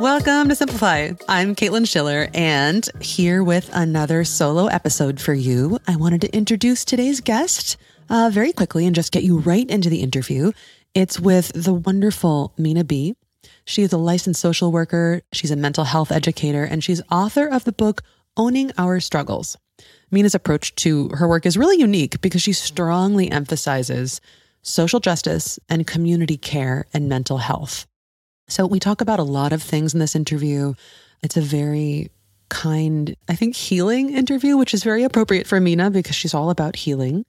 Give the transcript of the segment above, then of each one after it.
Welcome to Simplify. I'm Caitlin Schiller, and here with another solo episode for you. I wanted to introduce today's guest uh, very quickly and just get you right into the interview. It's with the wonderful Minaa B. She is a licensed social worker, she's a mental health educator, and she's author of the book Owning Our Struggles. Minaa's approach to her work is really unique because she strongly emphasizes social justice and community care and mental health. So we talk about a lot of things in this interview. It's a very kind, I think, healing interview, which is very appropriate for Minaa because she's all about healing.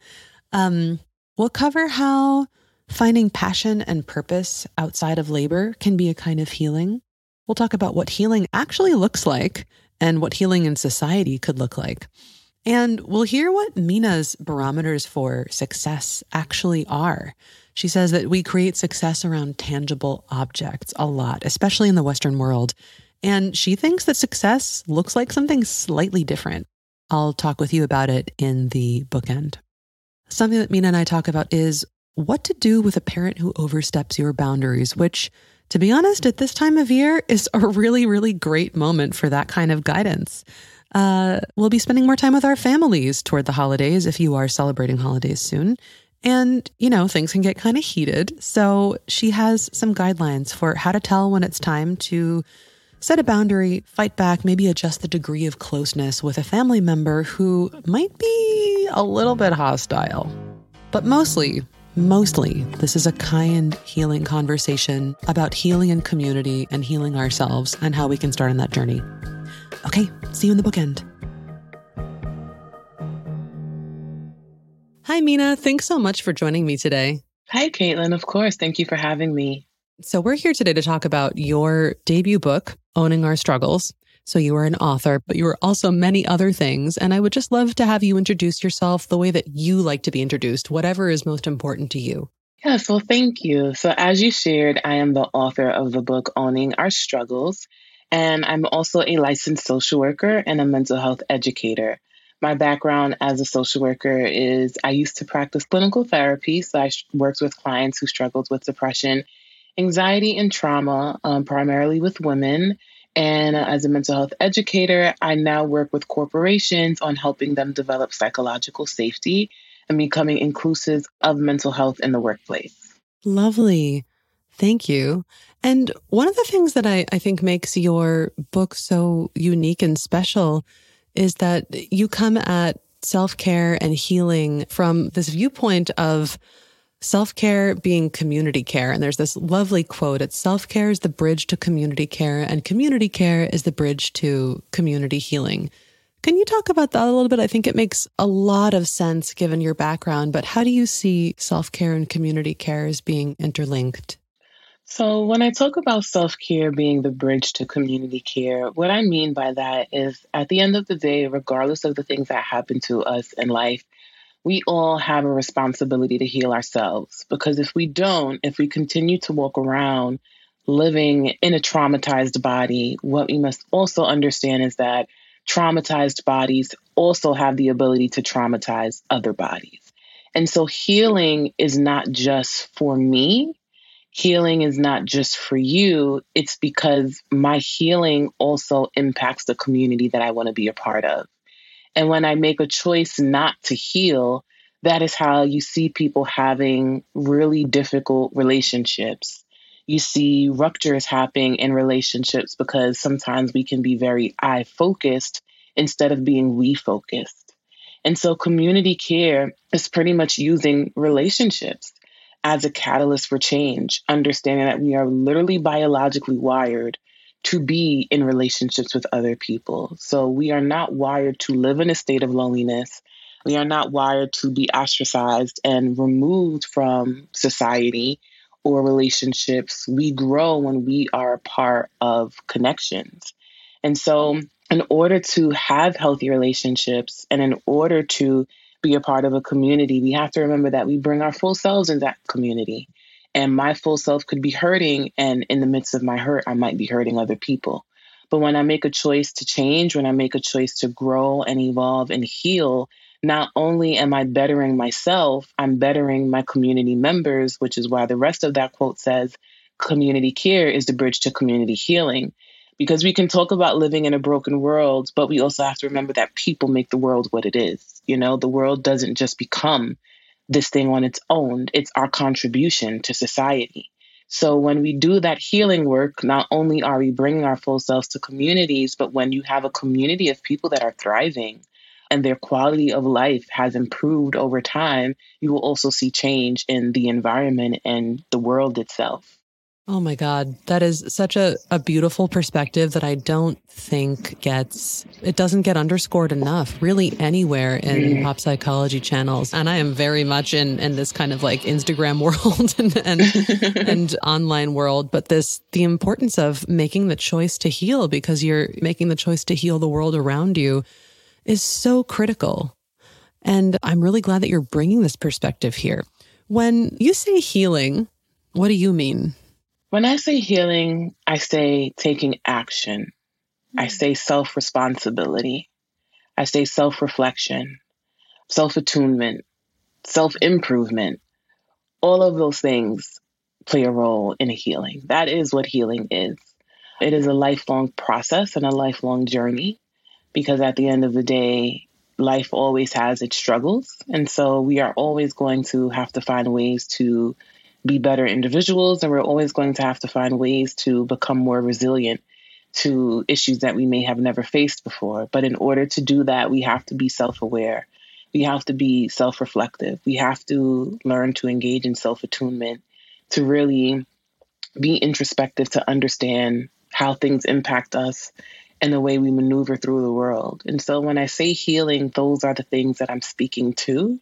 Um, we'll cover how finding passion and purpose outside of labor can be a kind of healing. We'll talk about what healing actually looks like and what healing in society could look like. And we'll hear what Minaa's barometers for success actually are. She says that we create success around tangible objects a lot, especially in the Western world. And she thinks that success looks like something slightly different. I'll talk with you about it in the bookend. Something that Minaa and I talk about is what to do with a parent who oversteps your boundaries, which, to be honest, at this time of year is a really, really great moment for that kind of guidance. Uh, we'll be spending more time with our families toward the holidays if you are celebrating holidays soon. And, you know, things can get kind of heated. So she has some guidelines for how to tell when it's time to set a boundary, fight back, maybe adjust the degree of closeness with a family member who might be a little bit hostile. But mostly, mostly, this is a kind, healing conversation about healing in community and healing ourselves and how we can start on that journey. Okay, see you in the bookend. Hi, Minaa. Thanks so much for joining me today. Hi, Caitlin. Of course. Thank you for having me. So, we're here today to talk about your debut book, Owning Our Struggles. So, you are an author, but you are also many other things. And I would just love to have you introduce yourself the way that you like to be introduced, whatever is most important to you. Yes, well, thank you. So, as you shared, I am the author of the book Owning Our Struggles. And I'm also a licensed social worker and a mental health educator. My background as a social worker is I used to practice clinical therapy, so I worked with clients who struggled with depression, anxiety, and trauma, um, primarily with women. And as a mental health educator, I now work with corporations on helping them develop psychological safety and becoming inclusive of mental health in the workplace. Lovely. Thank you. And one of the things that I, I think makes your book so unique and special is that you come at self care and healing from this viewpoint of self care being community care. And there's this lovely quote it's self care is the bridge to community care, and community care is the bridge to community healing. Can you talk about that a little bit? I think it makes a lot of sense given your background, but how do you see self care and community care as being interlinked? So, when I talk about self care being the bridge to community care, what I mean by that is at the end of the day, regardless of the things that happen to us in life, we all have a responsibility to heal ourselves. Because if we don't, if we continue to walk around living in a traumatized body, what we must also understand is that traumatized bodies also have the ability to traumatize other bodies. And so healing is not just for me, healing is not just for you, it's because my healing also impacts the community that I want to be a part of. And when I make a choice not to heal, that is how you see people having really difficult relationships. You see ruptures happening in relationships because sometimes we can be very I focused instead of being we focused. And so community care is pretty much using relationships as a catalyst for change, understanding that we are literally biologically wired to be in relationships with other people. So we are not wired to live in a state of loneliness. We are not wired to be ostracized and removed from society or relationships. We grow when we are a part of connections. And so, in order to have healthy relationships and in order to be a part of a community, we have to remember that we bring our full selves in that community. And my full self could be hurting, and in the midst of my hurt, I might be hurting other people. But when I make a choice to change, when I make a choice to grow and evolve and heal, not only am I bettering myself, I'm bettering my community members, which is why the rest of that quote says community care is the bridge to community healing. because we can talk about living in a broken world, but we also have to remember that people make the world what it is. You know, the world doesn't just become this thing on its own, it's our contribution to society. So when we do that healing work, not only are we bringing our full selves to communities, but when you have a community of people that are thriving and their quality of life has improved over time, you will also see change in the environment and the world itself. Oh my God. That is such a, a beautiful perspective that I don't think gets, it doesn't get underscored enough really anywhere in mm. pop psychology channels. And I am very much in, in this kind of like Instagram world and, and, and online world. But this, the importance of making the choice to heal because you're making the choice to heal the world around you is so critical. And I'm really glad that you're bringing this perspective here. When you say healing, what do you mean? When I say healing, I say taking action. Mm-hmm. I say self responsibility. I say self reflection, self attunement, self improvement. All of those things play a role in a healing. That is what healing is. It is a lifelong process and a lifelong journey because at the end of the day, life always has its struggles. And so we are always going to have to find ways to be better individuals, and we're always going to have to find ways to become more resilient to issues that we may have never faced before. But in order to do that, we have to be self aware. We have to be self reflective. We have to learn to engage in self attunement to really be introspective to understand how things impact us and the way we maneuver through the world. And so when I say healing, those are the things that I'm speaking to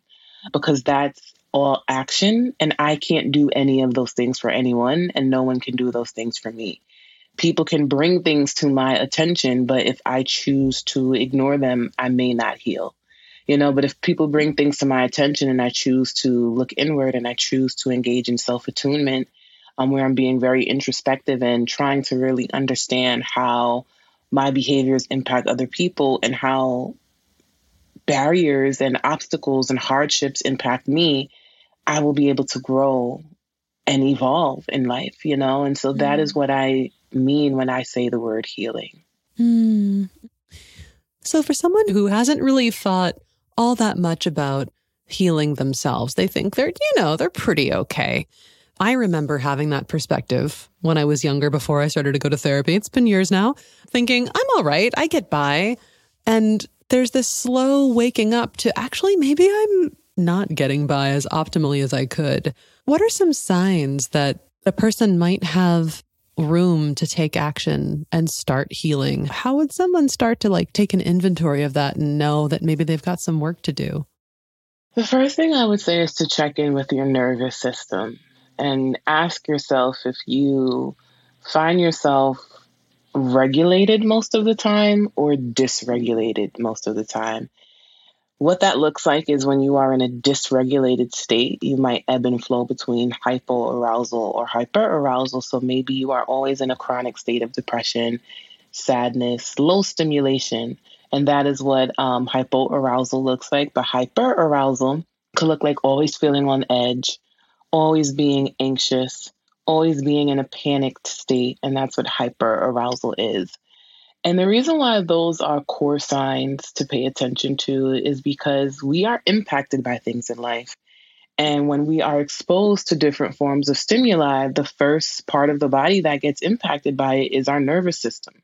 because that's all action. And I can't do any of those things for anyone, and no one can do those things for me. People can bring things to my attention, but if I choose to ignore them, I may not heal. You know, but if people bring things to my attention and I choose to look inward and I choose to engage in self attunement, um, where I'm being very introspective and trying to really understand how my behaviors impact other people and how barriers and obstacles and hardships impact me, I will be able to grow and evolve in life, you know? And so mm. that is mm. what I mean when I say the word healing. Mm. So, for someone who hasn't really thought all that much about healing themselves, they think they're, you know, they're pretty okay. I remember having that perspective when I was younger before I started to go to therapy. It's been years now, thinking, I'm all right, I get by. And there's this slow waking up to actually, maybe I'm not getting by as optimally as I could. What are some signs that a person might have room to take action and start healing? How would someone start to like take an inventory of that and know that maybe they've got some work to do? The first thing I would say is to check in with your nervous system and ask yourself if you find yourself regulated most of the time or dysregulated most of the time. What that looks like is when you are in a dysregulated state, you might ebb and flow between hypoarousal or hyperarousal. So maybe you are always in a chronic state of depression, sadness, low stimulation. And that is what um, hypoarousal looks like. But hyperarousal could look like always feeling on edge, always being anxious, always being in a panicked state. And that's what hyperarousal is. And the reason why those are core signs to pay attention to is because we are impacted by things in life. And when we are exposed to different forms of stimuli, the first part of the body that gets impacted by it is our nervous system.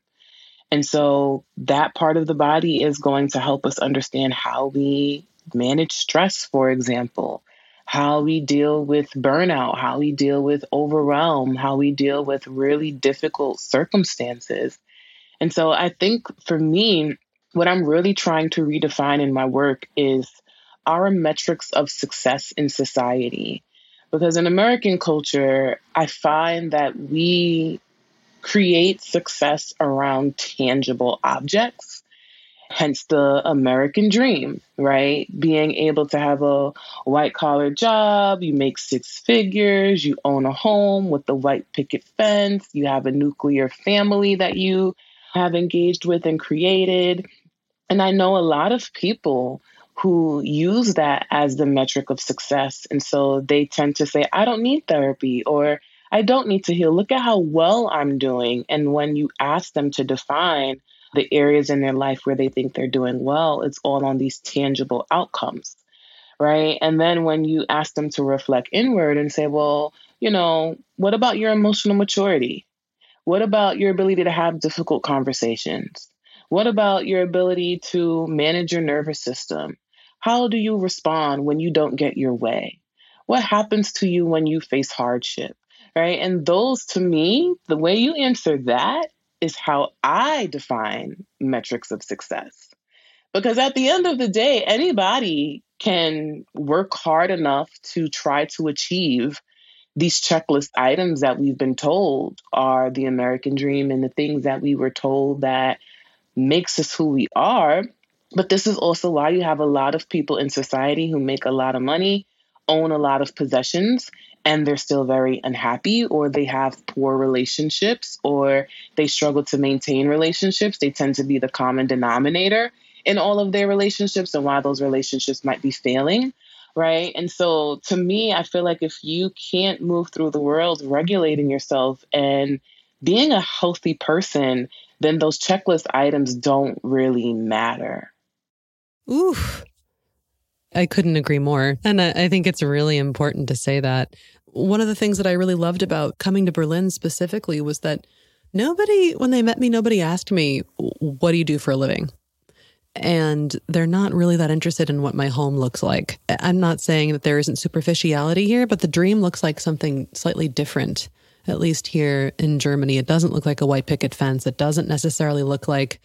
And so that part of the body is going to help us understand how we manage stress, for example, how we deal with burnout, how we deal with overwhelm, how we deal with really difficult circumstances. And so I think for me, what I'm really trying to redefine in my work is our metrics of success in society. Because in American culture, I find that we create success around tangible objects hence the American dream, right? Being able to have a white collar job, you make six figures, you own a home with the white picket fence, you have a nuclear family that you have engaged with and created. And I know a lot of people who use that as the metric of success. And so they tend to say, I don't need therapy, or I don't need to heal. Look at how well I'm doing. And when you ask them to define the areas in their life where they think they're doing well, it's all on these tangible outcomes, right? And then when you ask them to reflect inward and say, well, you know, what about your emotional maturity? What about your ability to have difficult conversations? What about your ability to manage your nervous system? How do you respond when you don't get your way? What happens to you when you face hardship? Right. And those, to me, the way you answer that is how I define metrics of success. Because at the end of the day, anybody can work hard enough to try to achieve these checklist items that we've been told are the American dream and the things that we were told that makes us who we are. But this is also why you have a lot of people in society who make a lot of money, own a lot of possessions, and they're still very unhappy, or they have poor relationships, or they struggle to maintain relationships. They tend to be the common denominator in all of their relationships and why those relationships might be failing. Right. And so to me, I feel like if you can't move through the world regulating yourself and being a healthy person, then those checklist items don't really matter. Oof. I couldn't agree more. And I, think it's really important to say that. One of the things that I really loved about coming to Berlin specifically was that nobody, when they met me, nobody asked me, What do you do for a living? And they're not really that interested in what my home looks like. I'm not saying that there isn't superficiality here, but the dream looks like something slightly different at least here in Germany. It doesn't look like a white picket fence. It doesn't necessarily look like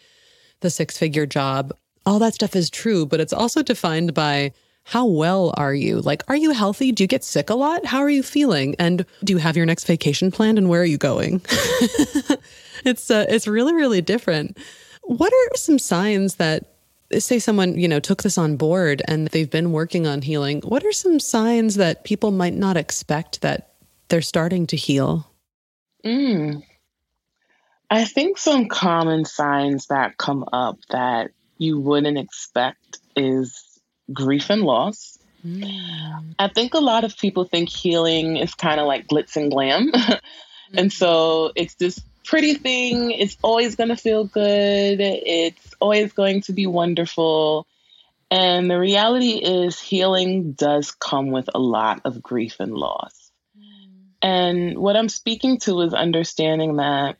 the six figure job. All that stuff is true, but it's also defined by how well are you? Like, are you healthy? Do you get sick a lot? How are you feeling? And do you have your next vacation planned? And where are you going? it's uh, it's really really different. What are some signs that say someone you know took this on board and they've been working on healing? What are some signs that people might not expect that they're starting to heal? Mm. I think some common signs that come up that you wouldn't expect is grief and loss. Mm. I think a lot of people think healing is kind of like glitz and glam. mm-hmm. And so it's this pretty thing. It's always going to feel good. It's always going to be wonderful. And the reality is, healing does come with a lot of grief and loss. And what I'm speaking to is understanding that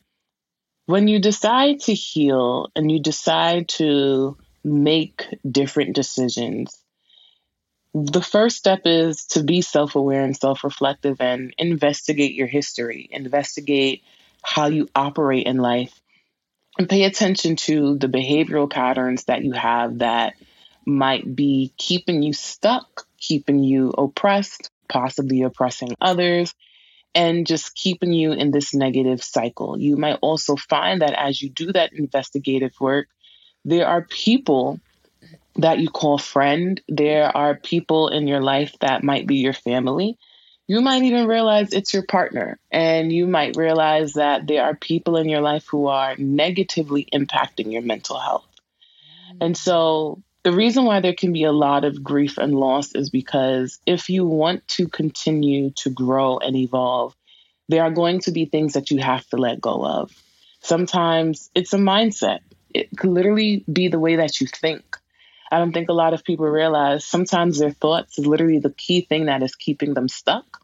when you decide to heal and you decide to make different decisions, the first step is to be self aware and self reflective and investigate your history, investigate how you operate in life, and pay attention to the behavioral patterns that you have that might be keeping you stuck, keeping you oppressed, possibly oppressing others, and just keeping you in this negative cycle. You might also find that as you do that investigative work, there are people that you call friend, there are people in your life that might be your family. You might even realize it's your partner, and you might realize that there are people in your life who are negatively impacting your mental health. Mm. And so the reason why there can be a lot of grief and loss is because if you want to continue to grow and evolve, there are going to be things that you have to let go of. Sometimes it's a mindset, it could literally be the way that you think. I don't think a lot of people realize sometimes their thoughts is literally the key thing that is keeping them stuck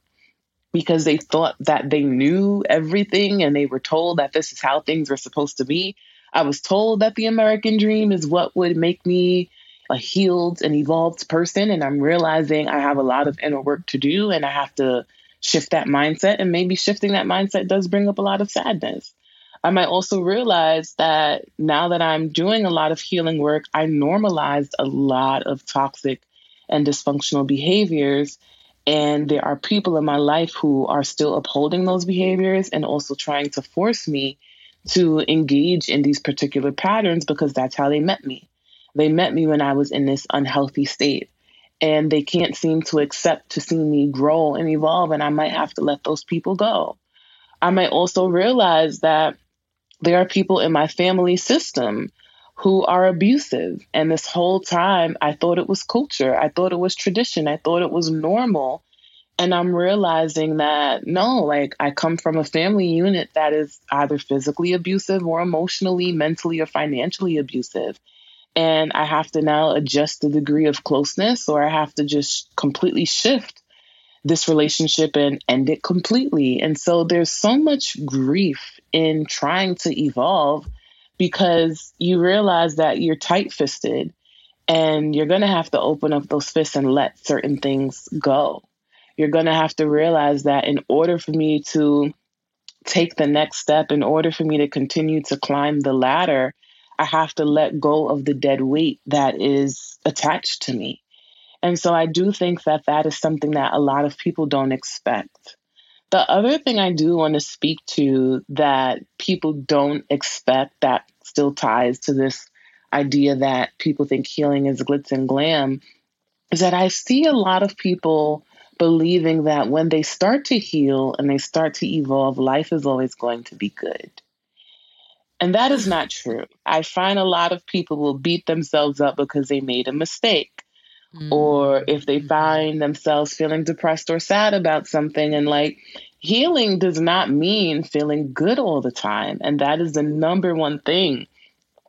because they thought that they knew everything and they were told that this is how things were supposed to be. I was told that the American dream is what would make me a healed and evolved person. And I'm realizing I have a lot of inner work to do and I have to shift that mindset. And maybe shifting that mindset does bring up a lot of sadness. I might also realize that now that I'm doing a lot of healing work, I normalized a lot of toxic and dysfunctional behaviors. And there are people in my life who are still upholding those behaviors and also trying to force me to engage in these particular patterns because that's how they met me. They met me when I was in this unhealthy state and they can't seem to accept to see me grow and evolve, and I might have to let those people go. I might also realize that there are people in my family system who are abusive. And this whole time, I thought it was culture, I thought it was tradition, I thought it was normal. And I'm realizing that no, like I come from a family unit that is either physically abusive or emotionally, mentally, or financially abusive. And I have to now adjust the degree of closeness, or I have to just completely shift this relationship and end it completely. And so there's so much grief in trying to evolve because you realize that you're tight fisted and you're going to have to open up those fists and let certain things go. You're going to have to realize that in order for me to take the next step, in order for me to continue to climb the ladder, I have to let go of the dead weight that is attached to me. And so I do think that that is something that a lot of people don't expect. The other thing I do want to speak to that people don't expect that still ties to this idea that people think healing is glitz and glam is that I see a lot of people believing that when they start to heal and they start to evolve, life is always going to be good. And that is not true. I find a lot of people will beat themselves up because they made a mistake. Mm-hmm. Or if they find themselves feeling depressed or sad about something, and like healing does not mean feeling good all the time. And that is the number one thing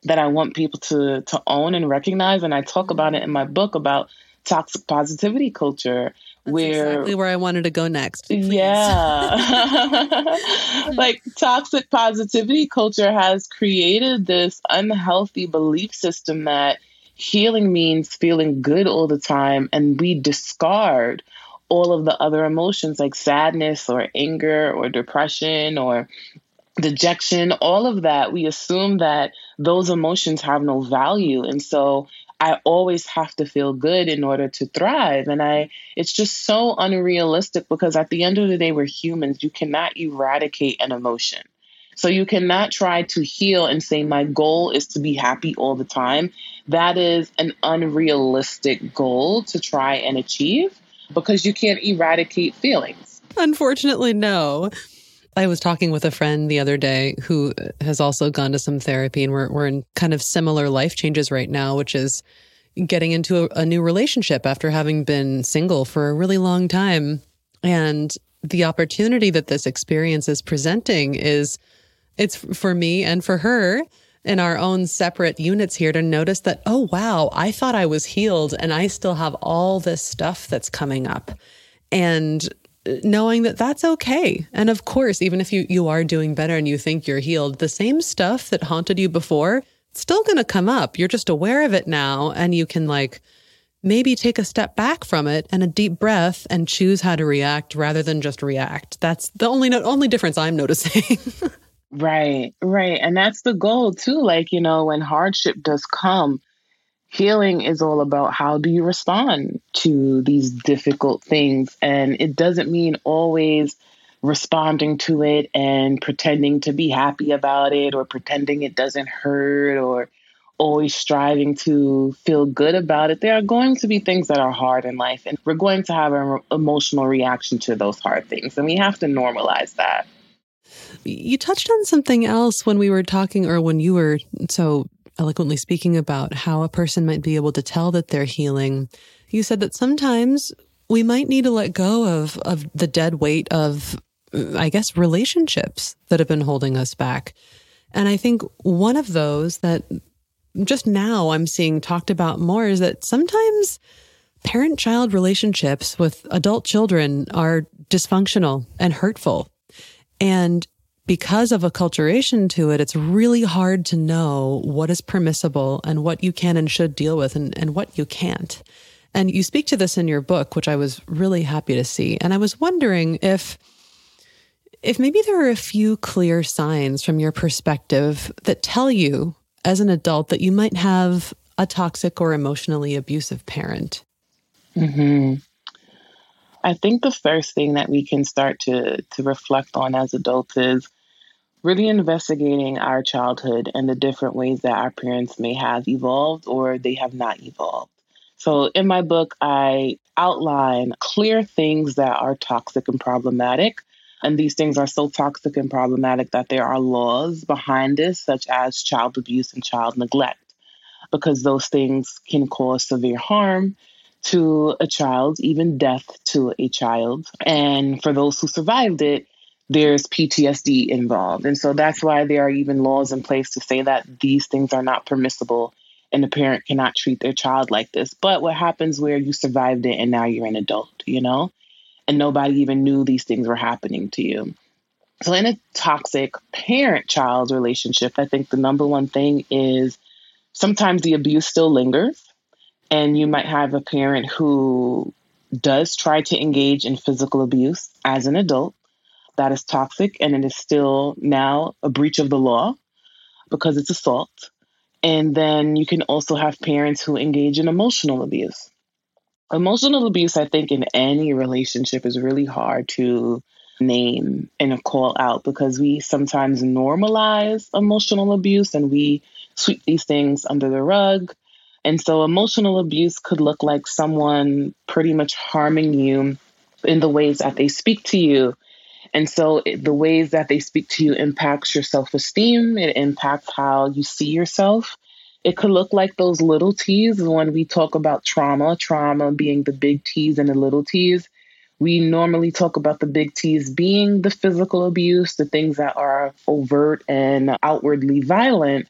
that I want people to to own and recognize. And I talk about it in my book about toxic positivity culture. That's where exactly where I wanted to go next. Please. Yeah. like toxic positivity culture has created this unhealthy belief system that healing means feeling good all the time and we discard all of the other emotions like sadness or anger or depression or dejection, all of that, we assume that those emotions have no value. And so I always have to feel good in order to thrive. And I it's just so unrealistic because at the end of the day, we're humans. You cannot eradicate an emotion. So you cannot try to heal and say, my goal is to be happy all the time. That is an unrealistic goal to try and achieve because you can't eradicate feelings. Unfortunately, no. I was talking with a friend the other day who has also gone to some therapy, and we're, we're in kind of similar life changes right now, which is getting into a, a new relationship after having been single for a really long time. And the opportunity that this experience is presenting is it's for me and for her in our own separate units here to notice that, oh, wow, I thought I was healed and I still have all this stuff that's coming up. And uh, knowing that that's okay. And of course, even if you, you are doing better and you think you're healed, the same stuff that haunted you before, it's still going to come up. You're just aware of it now and you can like maybe take a step back from it and a deep breath and choose how to react rather than just react. That's the only only difference I'm noticing. right, right. And that's the goal too. Like, you know, when hardship does come, healing is all about how do you respond to these difficult things. And it doesn't mean always responding to it and pretending to be happy about it or pretending it doesn't hurt or always striving to feel good about it. There are going to be things that are hard in life, and we're going to have an emotional reaction to those hard things. And we have to normalize that. You touched on something else when we were talking, or when you were so eloquently speaking about how a person might be able to tell that they're healing, you said that sometimes we might need to let go of, of the dead weight of, I guess, relationships that have been holding us back. And I think one of those that just now I'm seeing talked about more is that sometimes parent child relationships with adult children are dysfunctional and hurtful. And because of acculturation to it, it's really hard to know what is permissible and what you can and should deal with and, and what you can't. And you speak to this in your book, which I was really happy to see. And I was wondering if if maybe there are a few clear signs from your perspective that tell you as an adult that you might have a toxic or emotionally abusive parent. Mm-hmm. I think the first thing that we can start to to reflect on as adults is really investigating our childhood and the different ways that our parents may have evolved or they have not evolved. So, in my book, I outline clear things that are toxic and problematic. And these things are so toxic and problematic that there are laws behind this, such as child abuse and child neglect, because those things can cause severe harm to a child, even death to a child. And for those who survived it, there's PTSD involved. And so that's why there are even laws in place to say that these things are not permissible and a parent cannot treat their child like this. But what happens where you survived it and now you're an adult, you know? And nobody even knew these things were happening to you. So, in a toxic parent child relationship, I think the number one thing is sometimes the abuse still lingers. And you might have a parent who does try to engage in physical abuse as an adult that is toxic and it is still now a breach of the law because it's assault. And then you can also have parents who engage in emotional abuse. Emotional abuse, I think, in any relationship is really hard to name and call out because we sometimes normalize emotional abuse and we sweep these things under the rug. And so emotional abuse could look like someone pretty much harming you in the ways that they speak to you and so the ways that they speak to you impacts your self-esteem, it impacts how you see yourself. It could look like those little T's when we talk about trauma, trauma being the big T's and the little T's. We normally talk about the big T's being the physical abuse, the things that are overt and outwardly violent.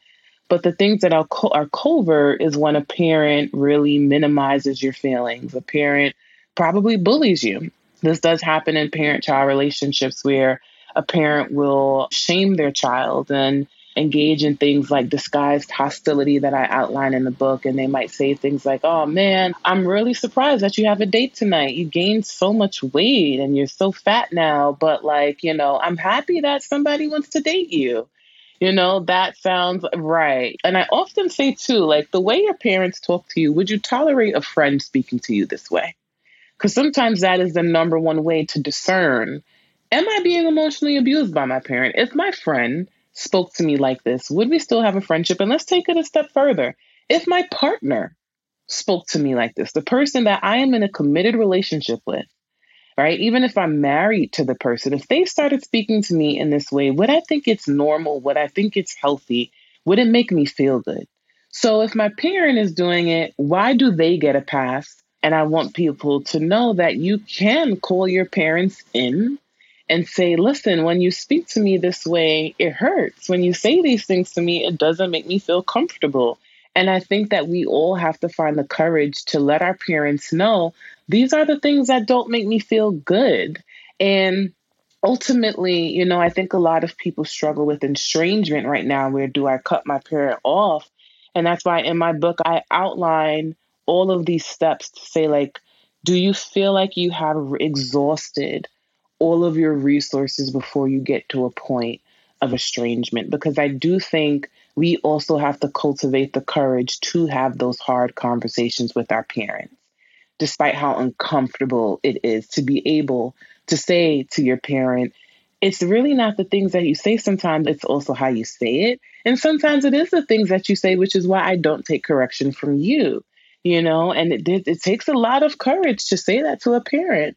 But the things that are, co- are covert is when a parent really minimizes your feelings. A parent probably bullies you. This does happen in parent child relationships where a parent will shame their child and engage in things like disguised hostility that I outline in the book. And they might say things like, Oh man, I'm really surprised that you have a date tonight. You gained so much weight and you're so fat now. But, like, you know, I'm happy that somebody wants to date you. You know, that sounds right. And I often say, too, like the way your parents talk to you, would you tolerate a friend speaking to you this way? Because sometimes that is the number one way to discern Am I being emotionally abused by my parent? If my friend spoke to me like this, would we still have a friendship? And let's take it a step further. If my partner spoke to me like this, the person that I am in a committed relationship with, right? Even if I'm married to the person, if they started speaking to me in this way, would I think it's normal? Would I think it's healthy? Would it make me feel good? So if my parent is doing it, why do they get a pass and I want people to know that you can call your parents in and say, listen, when you speak to me this way, it hurts. When you say these things to me, it doesn't make me feel comfortable. And I think that we all have to find the courage to let our parents know these are the things that don't make me feel good. And ultimately, you know, I think a lot of people struggle with estrangement right now. Where do I cut my parent off? And that's why in my book, I outline all of these steps to say, like, do you feel like you have exhausted all of your resources before you get to a point of estrangement? Because I do think we also have to cultivate the courage to have those hard conversations with our parents, despite how uncomfortable it is to be able to say to your parent, it's really not the things that you say sometimes, it's also how you say it. And sometimes it is the things that you say, which is why I don't take correction from you you know, and it, it takes a lot of courage to say that to a parent.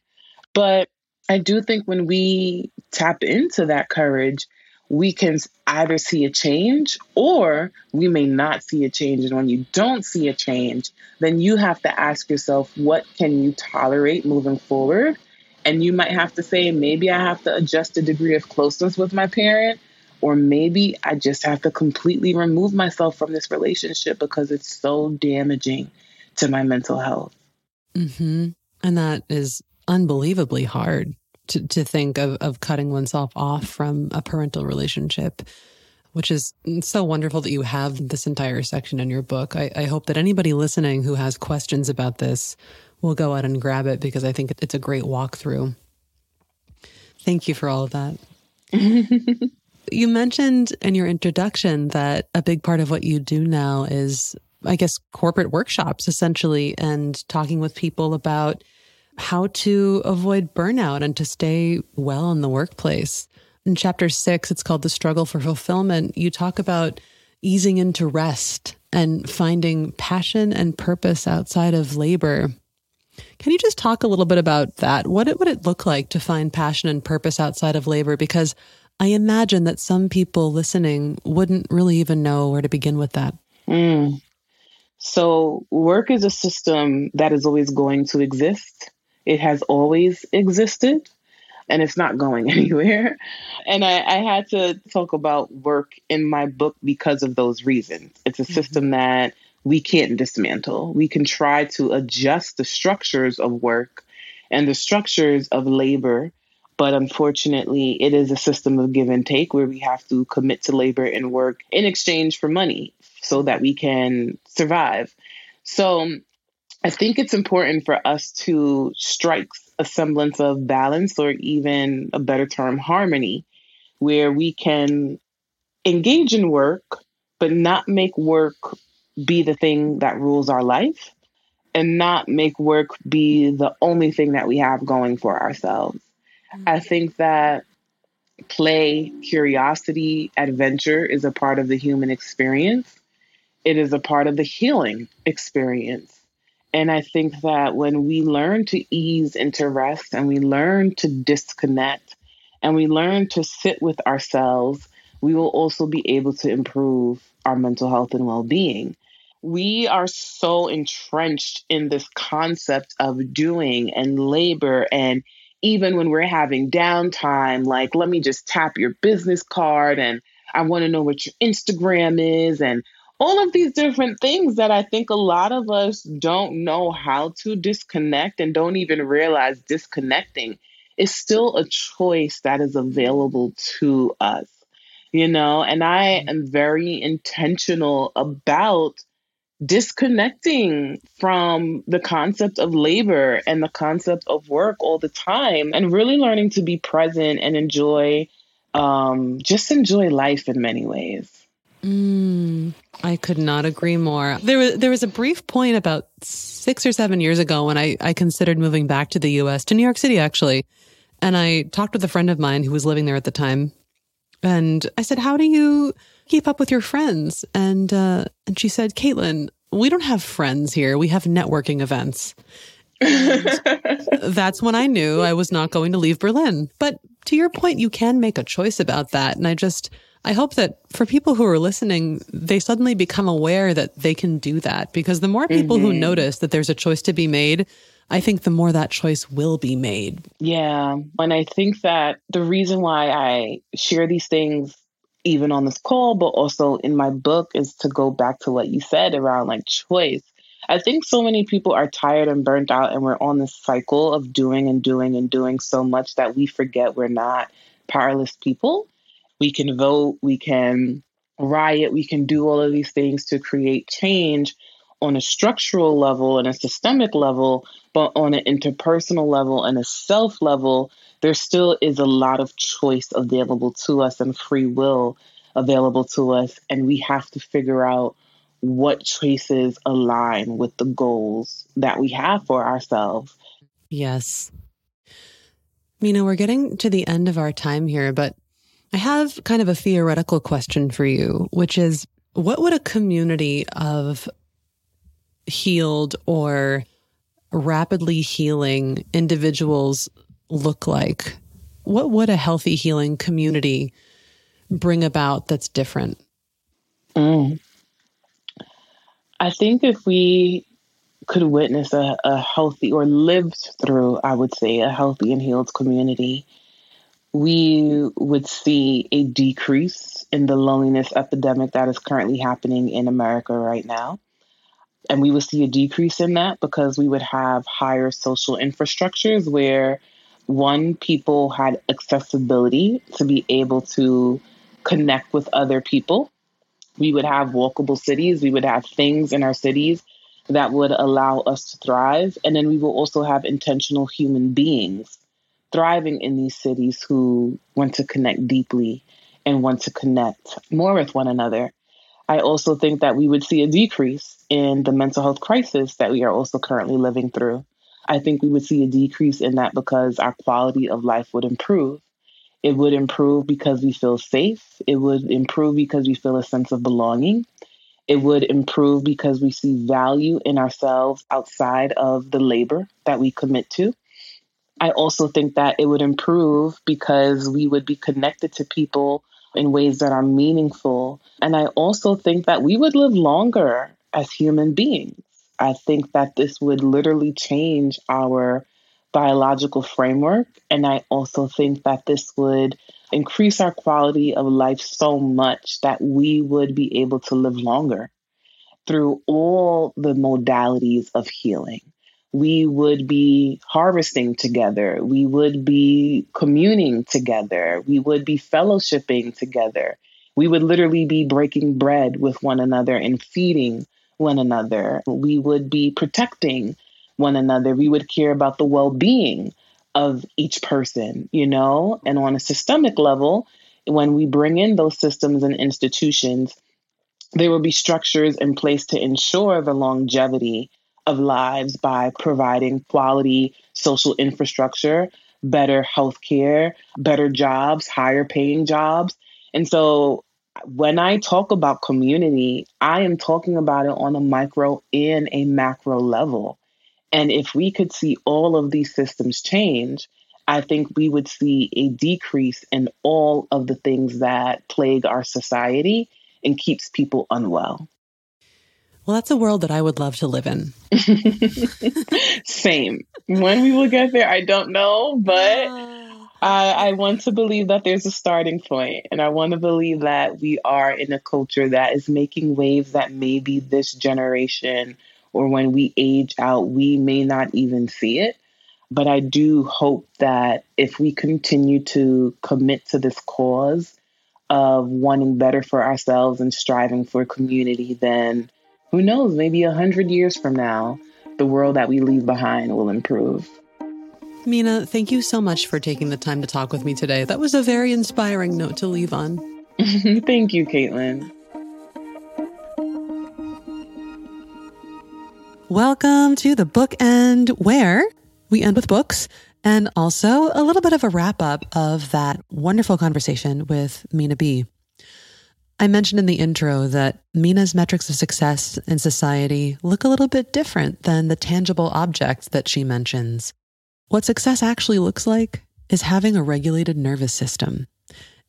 But I do think when we tap into that courage, we can either see a change or we may not see a change. And when you don't see a change, then you have to ask yourself, what can you tolerate moving forward? And you might have to say, maybe I have to adjust the degree of closeness with my parent, or maybe I just have to completely remove myself from this relationship because it's so damaging to my mental health. Mm-hmm. And that is unbelievably hard to, to think of, of cutting oneself off from a parental relationship, which is so wonderful that you have this entire section in your book. I, I hope that anybody listening who has questions about this will go out and grab it because I think it's a great walkthrough. Thank you for all of that. you mentioned in your introduction that a big part of what you do now is I guess, corporate workshops essentially and talking with people about how to avoid burnout and to stay well in the workplace. In chapter six, it's called The Struggle for Fulfillment. You talk about easing into rest and finding passion and purpose outside of labor. Can you just talk a little bit about that? What would it look like to find passion and purpose outside of labor? Because I imagine that some people listening wouldn't really even know where to begin with that. Mm. So, work is a system that is always going to exist. It has always existed and it's not going anywhere. And I, I, had to talk about work in my book because of those reasons. It's a mm-hmm. system that we can't dismantle. We can try to adjust the structures of work and the structures of labor. But unfortunately, it is a system of give and take where we have to commit to labor and work in exchange for money so that we can survive. So I think it's important for us to strike a semblance of balance or even a better term, harmony, where we can engage in work, but not make work be the thing that rules our life and not make work be the only thing that we have going for ourselves. Mm-hmm. I think that play, curiosity, adventure is a part of the human experience. It is a part of the healing experience. And I think that when we learn to ease into rest and we learn to disconnect and we learn to sit with ourselves, we will also be able to improve our mental health and well being. We are so entrenched in this concept of doing and labor. And even when we're having downtime, like, let me just tap your business card and I want to know what your Instagram is and all of these different things that I think a lot of us don't know how to disconnect and don't even realize disconnecting is still a choice that is available to us, you know? And I am very intentional about disconnecting from the concept of labor and the concept of work all the time and really learning to be present and enjoy um, just enjoy life in many ways Mm, I could not agree more. There was there was a brief point about six or seven years ago when I, I considered moving back to the US, to New York City actually. And I talked with a friend of mine who was living there at the time. And I said, How do you keep up with your friends? And uh, and she said, Caitlin, we don't have friends here. We have networking events. that's when I knew I was not going to leave Berlin. But to your point, you can make a choice about that. And I just I hope that for people who are listening, they suddenly become aware that they can do that because the more people mm-hmm. who notice that there's a choice to be made, I think the more that choice will be made. Yeah. And I think that the reason why I share these things, even on this call, but also in my book, is to go back to what you said around like choice. I think so many people are tired and burnt out, and we're on this cycle of doing and doing and doing so much that we forget we're not powerless people we can vote, we can riot, we can do all of these things to create change on a structural level and a systemic level, but on an interpersonal level and a self level, there still is a lot of choice available to us and free will available to us. And we have to figure out what choices align with the goals that we have for ourselves. Yes. Minaa, we're getting to the end of our time here, but I have kind of a theoretical question for you, which is what would a community of healed or rapidly healing individuals look like? What would a healthy healing community bring about that's different? Mm. I think if we could witness a, a healthy or lived through, I would say, a healthy and healed community, we would see a decrease in the loneliness epidemic that is currently happening in America right now. And we would see a decrease in that because we would have higher social infrastructures where one, people had accessibility to be able to connect with other people. We would have walkable cities, we would have things in our cities that would allow us to thrive. And then we will also have intentional human beings thriving in these cities who want to connect deeply and want to connect more with one another. I also think that we would see a decrease in the mental health crisis that we are also currently living through. I think we would see a decrease in that because our quality of life would improve. It would improve because we feel safe. It would improve because we feel a sense of belonging. It would improve because we see value in ourselves outside of the labor that we commit to. I also think that it would improve because we would be connected to people in ways that are meaningful. And I also think that we would live longer as human beings. I think that this would literally change our biological framework. And I also think that this would increase our quality of life so much that we would be able to live longer through all the modalities of healing. We would be harvesting together. We would be communing together. We would be fellowshipping together. We would literally be breaking bread with one another and feeding one another. We would be protecting one another. We would care about the well being of each person, you know? And on a systemic level, when we bring in those systems and institutions, there will be structures in place to ensure the longevity of lives by providing quality social infrastructure, better healthcare, better jobs, higher paying jobs. And so when I talk about community, I am talking about it on a micro and a macro level. And if we could see all of these systems change, I think we would see a decrease in all of the things that plague our society and keeps people unwell. Well, that's a world that I would love to live in. Same. When we will get there, I don't know, but ah. I, I want to believe that there's a starting point, and I want to believe that we are in a culture that is making waves that maybe this generation or when we age out, we may not even see it. But I do hope that if we continue to commit to this cause of wanting better for ourselves and striving for community, then who knows, maybe a hundred years from now, the world that we leave behind will improve. Minaa, thank you so much for taking the time to talk with me today. That was a very inspiring note to leave on. thank you, Caitlin. Welcome to the bookend, where we end with books and also a little bit of a wrap up of that wonderful conversation with Minaa B. I mentioned in the intro that Minaa's metrics of success in society look a little bit different than the tangible objects that she mentions. What success actually looks like is having a regulated nervous system.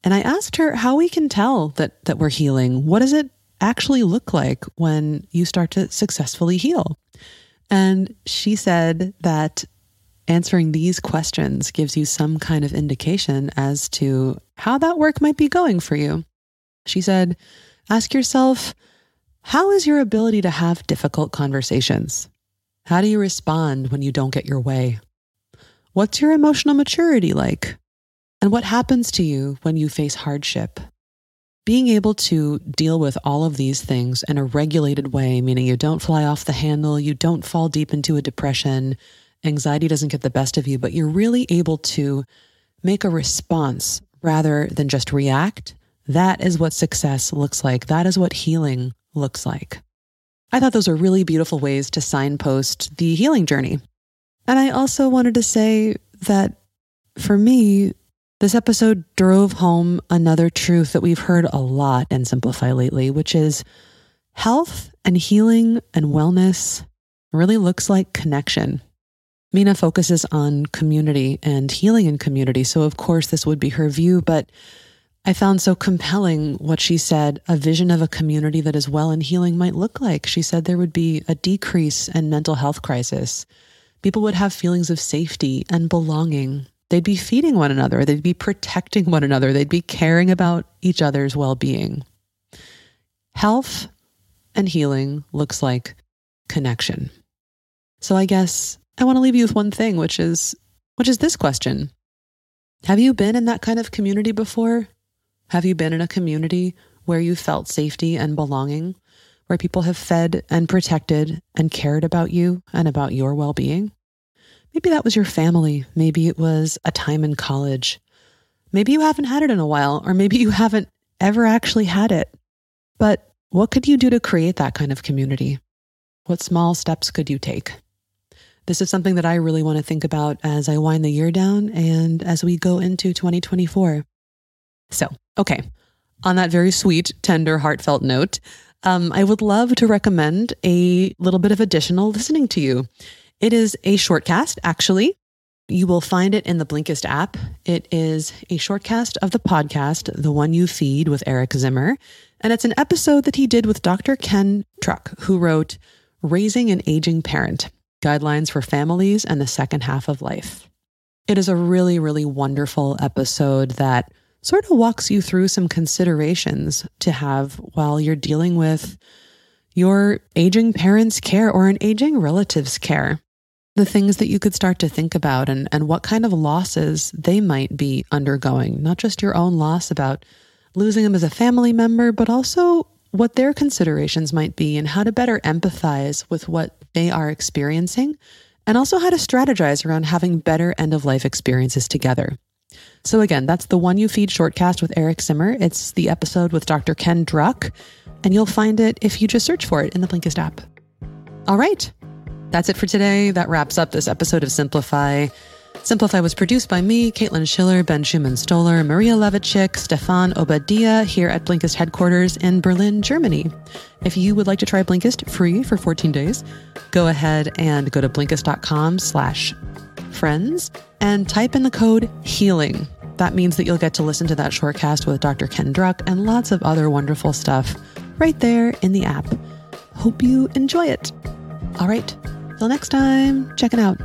And I asked her how we can tell that, that we're healing. What does it actually look like when you start to successfully heal? And she said that answering these questions gives you some kind of indication as to how that work might be going for you. She said, ask yourself, how is your ability to have difficult conversations? How do you respond when you don't get your way? What's your emotional maturity like? And what happens to you when you face hardship? being able to deal with all of these things in a regulated way, meaning you don't fly off the handle, you don't fall deep into a depression, anxiety doesn't get the best of you, but you're really able to make a response rather than just react. That is what success looks like. That is what healing looks like. I thought those were really beautiful ways to signpost the healing journey. And I also wanted to say that for me, this episode drove home another truth that we've heard a lot in Simplify lately, which is health and healing and wellness really looks like connection. Minaa focuses on community and healing in community. So, of course, this would be her view, but I found so compelling what she said a vision of a community that is well and healing might look like. She said there would be a decrease in mental health crisis. People would have feelings of safety and belonging they'd be feeding one another, they'd be protecting one another, they'd be caring about each other's well being. Health and healing looks like connection. So I guess I want to leave you with one thing, which is which is this question. Have you been in that kind of community before? Have you been in a community where you felt safety and belonging, where people have fed and protected and cared about you and about your well being? Maybe that was your family. Maybe it was a time in college. Maybe you haven't had it in a while, or maybe you haven't ever actually had it. But what could you do to create that kind of community? What small steps could you take? This is something that I really want to think about as I wind the year down and as we go into 2024. So, okay, on that very sweet, tender, heartfelt note, um, I would love to recommend a little bit of additional listening to you. It is a short cast, actually. You will find it in the Blinkist app. It is a shortcast of the podcast, The One You Feed with Eric Zimmer. And it's an episode that he did with Dr. Ken Druck, who wrote Raising an Aging Parent Guidelines for Families and the Second Half of Life. It is a really, really wonderful episode that sort of walks you through some considerations to have while you're dealing with your aging parents' care or an aging relative's care. The things that you could start to think about and, and what kind of losses they might be undergoing, not just your own loss about losing them as a family member, but also what their considerations might be and how to better empathize with what they are experiencing, and also how to strategize around having better end of life experiences together. So, again, that's the One You Feed shortcast with Eric Zimmer. It's the episode with Dr. Ken Druck, and you'll find it if you just search for it in the Blinkist app. All right, that's it for today. That wraps up this episode of Simplify. Simplify was produced by me, Caitlin Schiller, Ben Schumann Stoller, Maria Levichik, Stefan Obadia here at Blinkist headquarters in Berlin, Germany. If you would like to try Blinkist free for 14 days, go ahead and go to blinkist.com slash friends and type in the code HEALING. That means that you'll get to listen to that shortcast with Dr. Ken Druck and lots of other wonderful stuff right there in the app. Hope you enjoy it. All right, till next time, check it out.